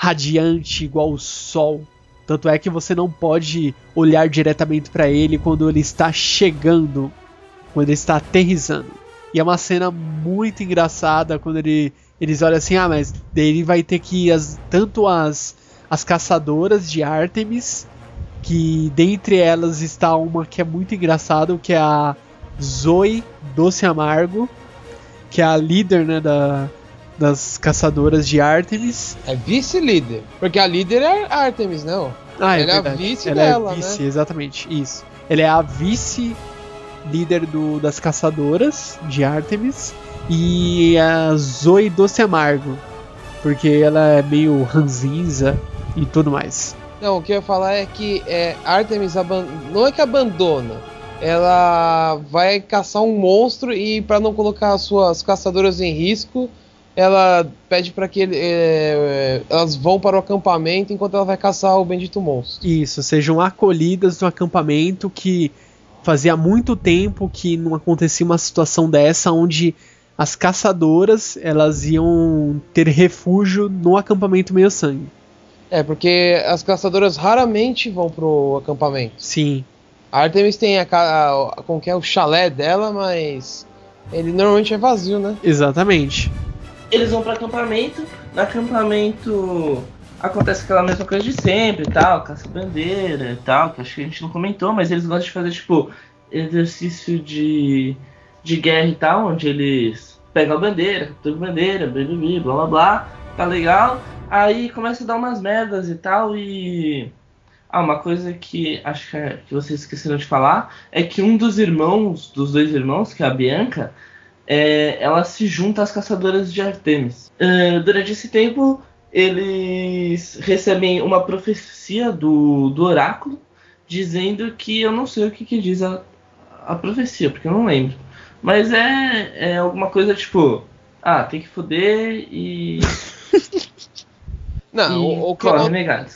radiante, igual o sol. Tanto é que você não pode olhar diretamente para ele quando ele está chegando, quando ele está aterrissando. E é uma cena muito engraçada quando ele, eles olham assim, ah, mas ele vai ter que as, tanto as, as caçadoras de Artemis, que dentre elas está uma que é muito engraçada, que é a Zoe Doce Amargo, que é a líder né, da, das caçadoras de Artemis. É vice-líder. Porque a líder é Artemis, não? Ah, Ela é a verdade. vice Ela dela, é vice, né? exatamente, isso. Ela é a vice líder do, das caçadoras de Artemis e a Zoe Doce Amargo, porque ela é meio ranzinza e tudo mais. Não, o que eu ia falar é que é, Artemis não é que abandona. Ela vai caçar um monstro e para não colocar as suas caçadoras em risco, ela pede para que ele- é, elas vão para o acampamento enquanto ela vai caçar o bendito monstro. Isso, sejam acolhidas no acampamento que fazia muito tempo que não acontecia uma situação dessa onde as caçadoras elas iam ter refúgio no acampamento meio sangue. É, porque as caçadoras raramente vão pro acampamento. Sim, A Artemis tem a, ca- a, como que é, o chalé dela, mas ele normalmente é vazio, né? exatamente. Eles vão pro acampamento. No acampamento acontece aquela mesma coisa de sempre tal, caça-bandeira e tal, que acho que a gente não comentou, mas eles gostam de fazer, tipo, exercício de, de guerra e tal, onde eles pegam a bandeira, capturam a bandeira, blá blá blá blá blá, tá legal. Aí começa a dar umas merdas e tal, e. Ah, uma coisa que acho que, é- que vocês esqueceram de falar é que um dos irmãos, dos dois irmãos, que é a Bianca, é, ela se junta às caçadoras de Artemis. Ah, durante esse tempo, eles recebem uma profecia do, do oráculo dizendo que eu não sei o que, que diz a, a profecia, porque eu não lembro. Mas é, é alguma coisa tipo: ah, tem que foder e. Não, e o, o que,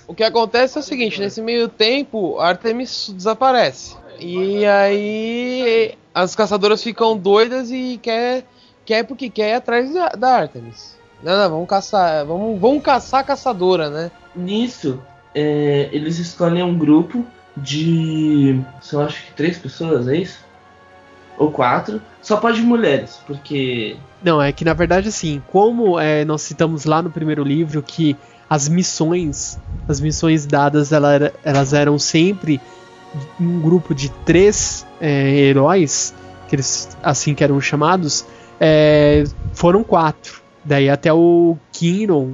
o que acontece é o seguinte, nesse meio tempo, Artemis desaparece. E aí as caçadoras ficam doidas e quer, quer porque quer ir atrás da, da Artemis. Não, não, vamos caçar. Vamos, vamos caçar a caçadora, né? Nisso, é, eles escolhem um grupo de. São acho que três pessoas, é isso? Ou quatro. Só pode mulheres, porque. Não, é que na verdade assim, como é, nós citamos lá no primeiro livro que as missões, as missões dadas, ela, elas eram sempre um grupo de três é, heróis, que eles assim que eram chamados, é, foram quatro. Daí até o Kinon,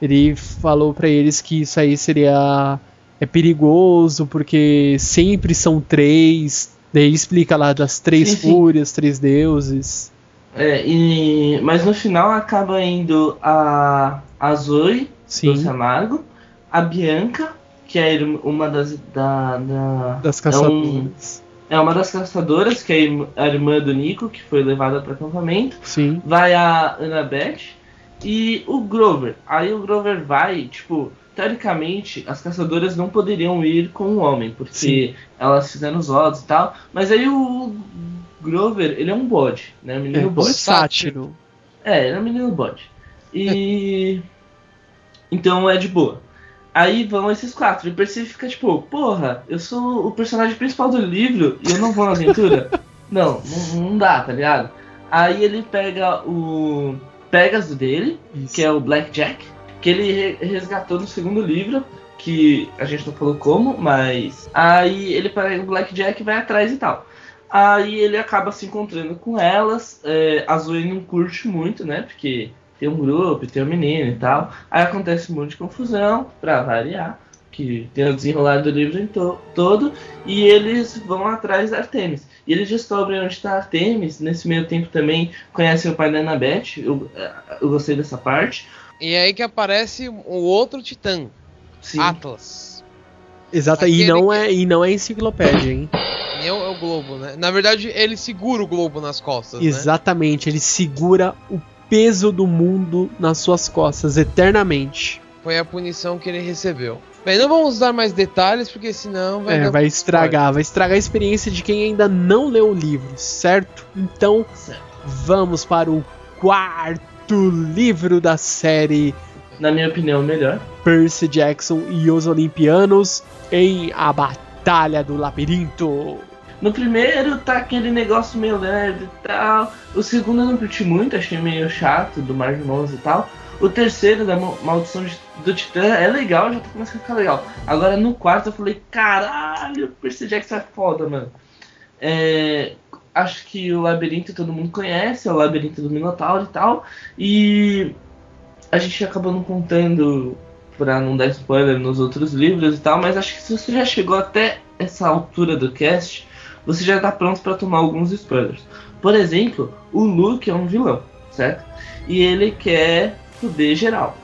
ele falou para eles que isso aí seria é perigoso porque sempre são três. Daí explica lá das três sim, fúrias, sim. três deuses. É, e, mas no final acaba indo a, a Zoe, sim. do Samargo, a Bianca, que é uma das. Da, da das caçadoras. É, um, é, uma das caçadoras, que é a irmã do Nico, que foi levada para acampamento. Sim. Vai a Annabeth e o Grover. Aí o Grover vai, tipo, teoricamente, as caçadoras não poderiam ir com o homem, porque Sim. elas fizeram os odds e tal. Mas aí o Grover, ele é um bode, né? menino é, bode. Sátiro. É, ele é um menino bode. E. então é de boa. Aí vão esses quatro. E Percy fica tipo, porra, eu sou o personagem principal do livro e eu não vou na aventura? não, não, não dá, tá ligado? Aí ele pega o Pegasus dele, Isso. que é o Blackjack, que ele resgatou no segundo livro, que a gente não falou como, mas aí ele pega o Blackjack e vai atrás e tal. Aí ele acaba se encontrando com elas, é, a Zoe não curte muito, né, porque tem um grupo, tem um menino e tal. Aí acontece um monte de confusão, pra variar, que tem o desenrolar do livro to todo, e eles vão atrás da Artemis. E eles descobrem onde está Artemis, nesse meio tempo também conhecem o pai da Annabeth, eu, eu gostei dessa parte. E é aí que aparece o outro titã, Sim. Atlas. Exato, e não, é, e não é enciclopédia, hein? É o, é o Globo, né? Na verdade, ele segura o Globo nas costas, né? Exatamente, né? ele segura o peso do mundo nas suas costas eternamente. Foi a punição que ele recebeu. Bem, não vamos dar mais detalhes, porque senão vai. É, vai estragar, vai estragar a experiência de quem ainda não leu o livro, certo? Então, certo. vamos para o quarto livro da série. Na minha opinião, melhor. Percy Jackson e os Olimpianos em A Batalha do Labirinto. No primeiro tá aquele negócio meio leve e tal. O segundo eu não curti muito, achei meio chato, do Mar de Mãos e tal. O terceiro, da Maldição do Titã, é legal, já tá começando a ficar legal. Agora no quarto eu falei, caralho, Percy Jackson é foda, mano. É, acho que o labirinto todo mundo conhece, é o labirinto do Minotauro e tal. E a gente acabou não contando pra não dar spoiler nos outros livros e tal, mas acho que se você já chegou até essa altura do cast, você já está pronto para tomar alguns spoilers. Por exemplo, o Luke é um vilão, certo? E ele quer fuder geral.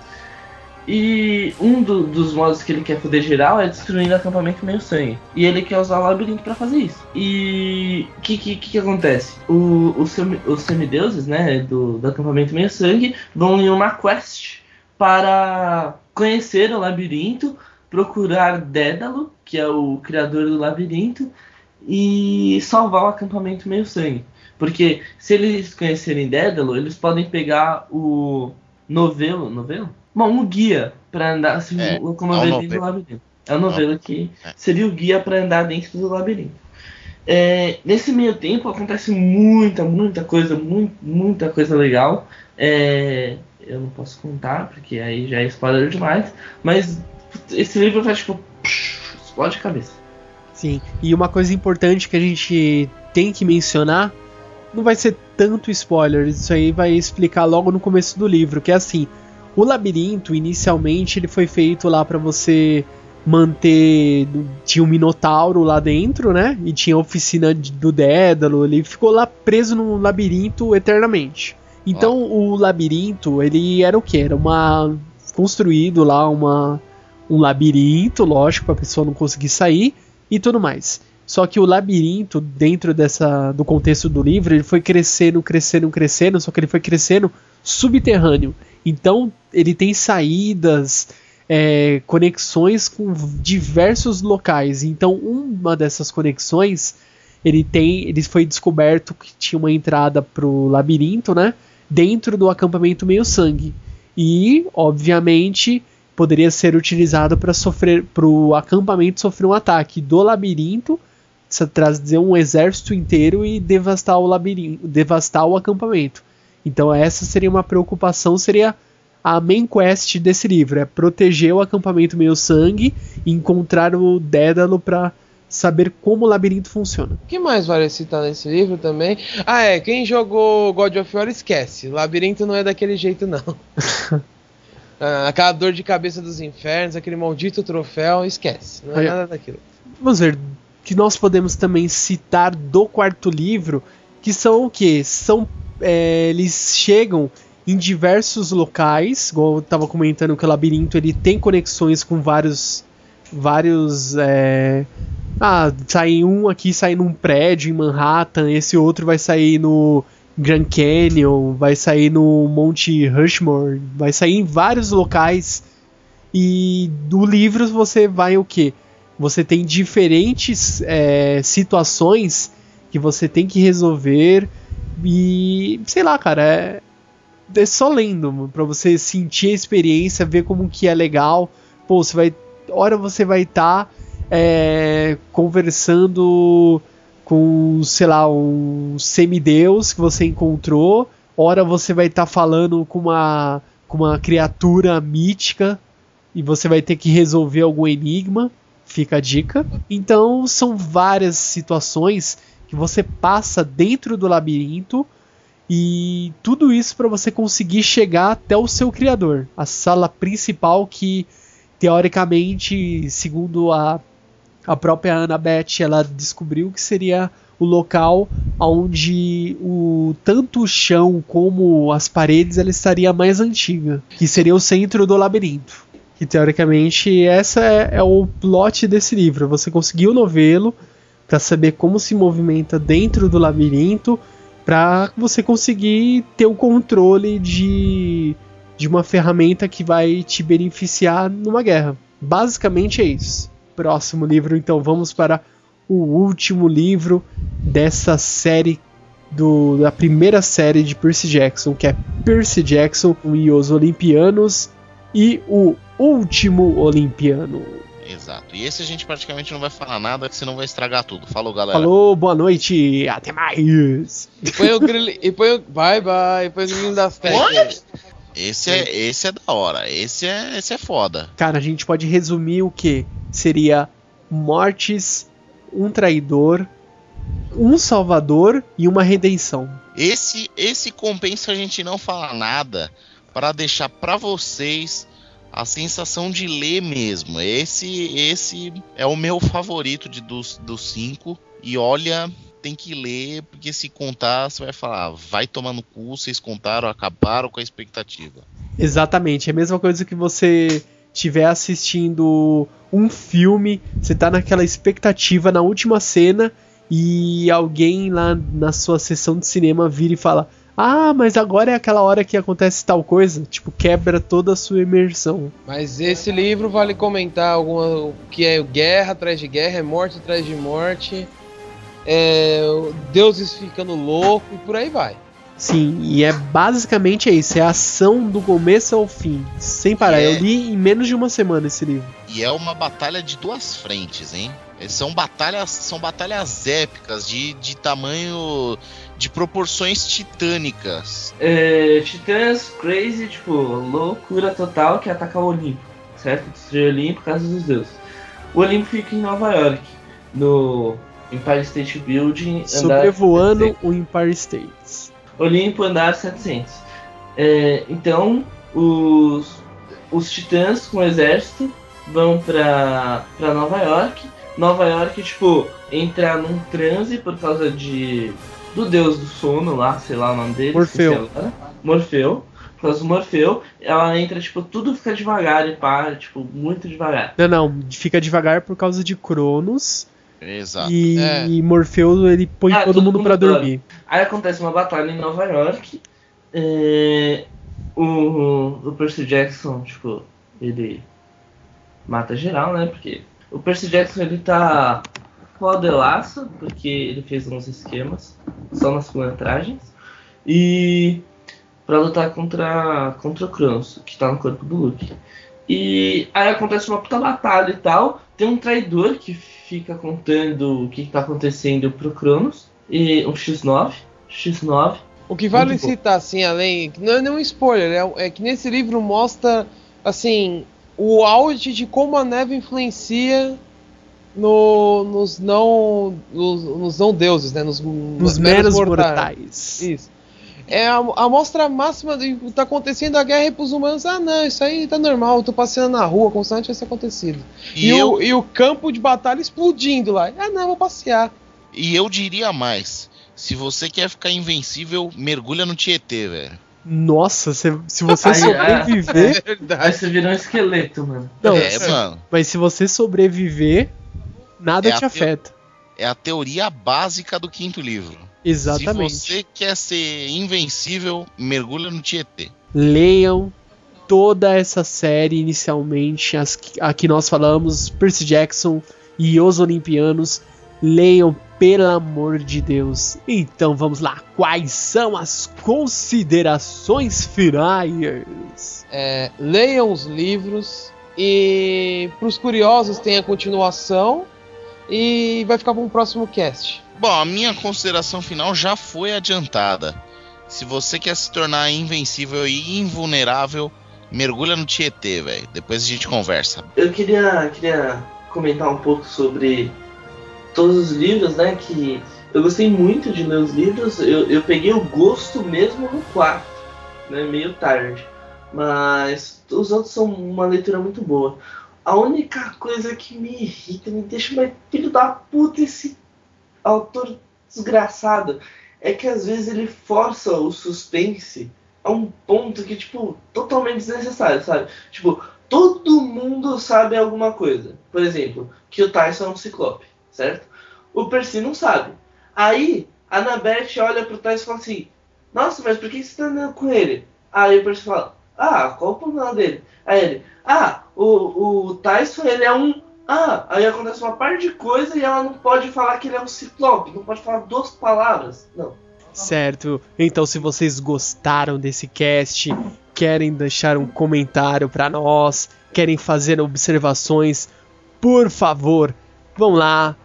E um do, dos modos que ele quer fuder geral é destruindo acampamento meio sangue. E ele quer usar o labirinto para fazer isso. E o que, que, que, acontece? O, o semi, os semideuses, né, do, do acampamento meio sangue, vão em uma quest para conhecer o labirinto, procurar Dédalo, que é o criador do labirinto, e salvar o acampamento meio sangue. Porque se eles conhecerem Dédalo, eles podem pegar o novelo. Novelo? Bom, um guia para andar se é, locomover é dentro do labirinto. É o novelo que é. seria o guia para andar dentro do labirinto. É, nesse meio tempo acontece muita, muita coisa, muito, muita coisa legal. É, eu não posso contar, porque aí já é spoiler demais. Mas esse livro tá tipo. explode a cabeça. Sim, e uma coisa importante que a gente tem que mencionar, não vai ser tanto spoiler, isso aí vai explicar logo no começo do livro, que é assim, o labirinto inicialmente ele foi feito lá para você manter tinha um minotauro lá dentro, né? E tinha a oficina do Dédalo, ele ficou lá preso no labirinto eternamente. Então o labirinto, ele era o que? Era uma construído lá uma um labirinto, lógico, para a pessoa não conseguir sair e tudo mais. Só que o labirinto, dentro dessa do contexto do livro, ele foi crescendo, crescendo, crescendo, só que ele foi crescendo subterrâneo. Então ele tem saídas, é, conexões com diversos locais. Então uma dessas conexões ele tem, ele foi descoberto que tinha uma entrada pro labirinto, né? Dentro do acampamento meio sangue. e, obviamente, poderia ser utilizado para sofrer para o acampamento sofrer um ataque do labirinto, trazer um exército inteiro e devastar o labirinto, devastar o acampamento. Então essa seria uma preocupação, seria a main quest desse livro, é proteger o acampamento meio sangue e encontrar o Dédalo para saber como o labirinto funciona. O que mais vale citar nesse livro também? Ah, é, quem jogou God of War esquece. O labirinto não é daquele jeito, não. ah, aquela dor de cabeça dos infernos, aquele maldito troféu, esquece. Não é nada daquilo. Vamos ver, que nós podemos também citar do quarto livro, que são o que? São. É, eles chegam em diversos locais, igual eu estava comentando que o labirinto ele tem conexões com vários vários é, ah, sai um aqui, sai num prédio em Manhattan, esse outro vai sair no Grand Canyon, vai sair no Monte Rushmore, vai sair em vários locais. E do livro você vai o que? Você tem diferentes é, situações que você tem que resolver e sei lá, cara, é, é só lendo para você sentir a experiência, ver como que é legal. Pô, você vai, hora você vai estar tá é, conversando com, sei lá, um semideus que você encontrou, ora você vai estar tá falando com uma, com uma criatura mítica e você vai ter que resolver algum enigma, fica a dica. Então são várias situações que você passa dentro do labirinto e tudo isso para você conseguir chegar até o seu criador, a sala principal que teoricamente, segundo a a própria Annabeth ela descobriu que seria o local onde o tanto o chão como as paredes ela estaria mais antiga, que seria o centro do labirinto. Que teoricamente essa é, é o plot desse livro. Você conseguiu o novelo para saber como se movimenta dentro do labirinto, para você conseguir ter o controle de de uma ferramenta que vai te beneficiar numa guerra. Basicamente é isso próximo livro, então vamos para o último livro dessa série do, da primeira série de Percy Jackson, que é Percy Jackson e os Olimpianos e o Último Olimpiano. Exato. E esse a gente praticamente não vai falar nada, senão vai estragar tudo. Falou, galera. Falou, boa noite, até mais. E põe o grilo, e põe o bye bye, e põe o grilinho das festas. Esse é, esse é da hora, esse é, esse é foda. Cara, a gente pode resumir o que? Seria mortes, um traidor, um salvador e uma redenção. Esse esse compensa a gente não falar nada para deixar para vocês a sensação de ler mesmo. Esse esse é o meu favorito de, dos, dos cinco. E olha, tem que ler, porque se contar, você vai falar, vai tomar no cu, vocês contaram, acabaram com a expectativa. Exatamente, é a mesma coisa que você estiver assistindo um filme, você tá naquela expectativa na última cena e alguém lá na sua sessão de cinema vira e fala: Ah, mas agora é aquela hora que acontece tal coisa. Tipo, quebra toda a sua imersão. Mas esse livro vale comentar alguma que é guerra atrás de guerra, é morte atrás de morte é, deuses ficando louco e por aí vai. Sim, e é basicamente isso, é a ação do começo ao fim, sem parar. É... Eu li em menos de uma semana esse livro. E é uma batalha de duas frentes, hein? São batalhas, são batalhas épicas de, de tamanho, de proporções titânicas. É, Titãs crazy, tipo, loucura total que ataca o Olimpo, certo? Destruir o Olimpo, casa dos deuses. O Olimpo fica em Nova York, no Empire State Building. Sobrevoando o Empire State. Olimpo andar 700. É, então, os, os titãs com o exército vão pra, pra Nova York. Nova York, tipo, entra num transe por causa de. do deus do sono lá, sei lá o nome dele. Morfeu. Morfeu. Por causa do Morfeu, ela entra, tipo, tudo fica devagar e para, tipo, muito devagar. Não, não, fica devagar por causa de Cronos Exato. E, é. e Morpheus ele põe ah, todo, todo, mundo, para dormir. Aí acontece uma batalha em Nova York. É, o, o Percy Jackson, tipo, ele mata geral, né? Porque o Percy Jackson ele tá delaço, porque ele fez uns esquemas só nas pilantragens. E pra lutar contra, contra o Cronos, que tá no corpo do Luke. E aí acontece uma puta batalha e tal. Tem um traidor que fica contando o que, tá acontecendo pro Cronos. E um X9. X9. O que vale Muito bom. citar, assim, além. Não é nenhum spoiler, é, é que nesse livro mostra, assim, o auge de como a neve influencia no, nos não. Nos, nos não deuses, né? Nos, Nos meros mortais. Isso. É a, a mostra máxima de tá acontecendo a guerra e pros humanos, ah não, isso aí tá normal, eu tô passeando na rua nada tivesse acontecido. E, E, eu, o, e o campo de batalha explodindo lá. Ah não, vou passear. e eu diria mais. Se você quer ficar invencível, mergulha no Tietê, velho. Nossa, se, se você Aí, sobreviver. Aí você vira um esqueleto, mano. Não, é, mano. mas se você sobreviver, nada É te afeta. É a teoria básica do quinto livro. Exatamente. Se você quer ser invencível, mergulha no Tietê. Leiam toda essa série inicialmente, as, que- a que nós falamos, Percy Jackson e os Olimpianos. Leiam, pelo amor de Deus. Então vamos lá, quais são as considerações finais? É, leiam os livros e pros curiosos tem a continuação e vai ficar para um próximo cast. Bom, a minha consideração final já foi adiantada. Se você quer se tornar invencível e invulnerável, mergulha no Tietê, velho. Depois a gente conversa. Eu queria, queria comentar um pouco sobre todos os livros, né? Que eu gostei muito de ler os livros. Eu, eu peguei o gosto mesmo no quarto, né? Meio tarde. Mas os outros são uma leitura muito boa. A única coisa que me irrita, me deixa mais filho da puta esse autor desgraçado é que às vezes ele força o suspense a um ponto que, tipo, totalmente desnecessário, sabe? Tipo, todo mundo sabe alguma coisa. Por exemplo, que o Tyson é um ciclope, certo? O Percy não sabe. Aí, a Annabeth olha pro Tyson e fala assim: Nossa, mas por que você tá andando com ele? Aí o Percy fala: Ah, qual o problema dele? Aí ele: Ah, o, o Tyson ele é um. Ah, aí acontece uma parte de coisa e ela não pode falar que ele é um ciclope, não pode falar duas palavras. Não. Certo? Então, se vocês gostaram desse cast, querem deixar um comentário pra nós, querem fazer observações, por favor, vão lá,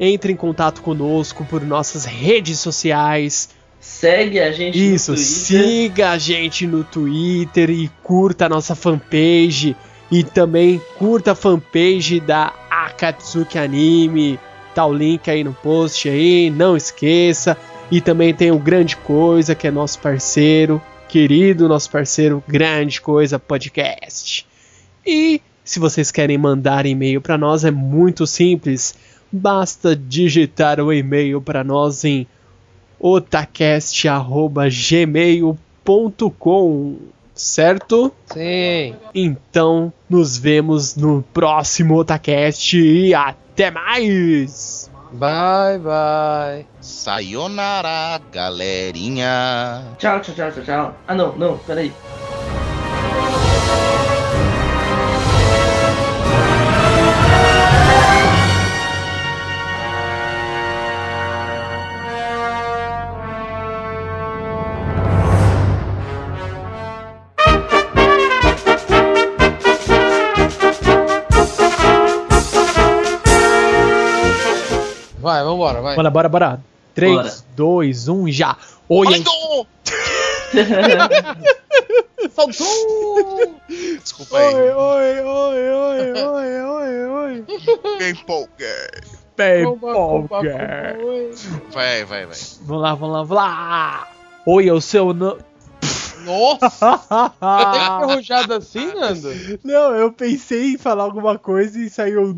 entre em contato conosco por nossas redes sociais. Segue a gente Isso, no Twitter. siga a gente no Twitter e curta a nossa fanpage. E também curta a fanpage da Akatsuki Anime. Tá o link aí no post aí, não esqueça. E também tem o Grande Coisa, que é nosso parceiro, querido nosso parceiro Grande Coisa Podcast. E se vocês querem mandar e-mail para nós, é muito simples. Basta digitar o e-mail para nós em otacast.gmail.com, certo? Sim. Então, nos vemos no próximo Otacast e até mais! Bye, bye. Sayonara, galerinha. Tchau, tchau, tchau, tchau, tchau. Ah, não, não, peraí. Vai, vambora, vai. Bora, bora, bora. 3, Bora. 2, 1, já. Oi, Valendo! Faltou! Desculpa aí. oi, oi, oi, oi, oi, oi, oi. Polga. oi. Vai, vai, vai. Vamos lá, vamos lá, vamos lá. Oi, eu sou o. No... Nossa! Você tem enferrujado assim, Nando? Não, eu pensei em falar alguma coisa e saiu.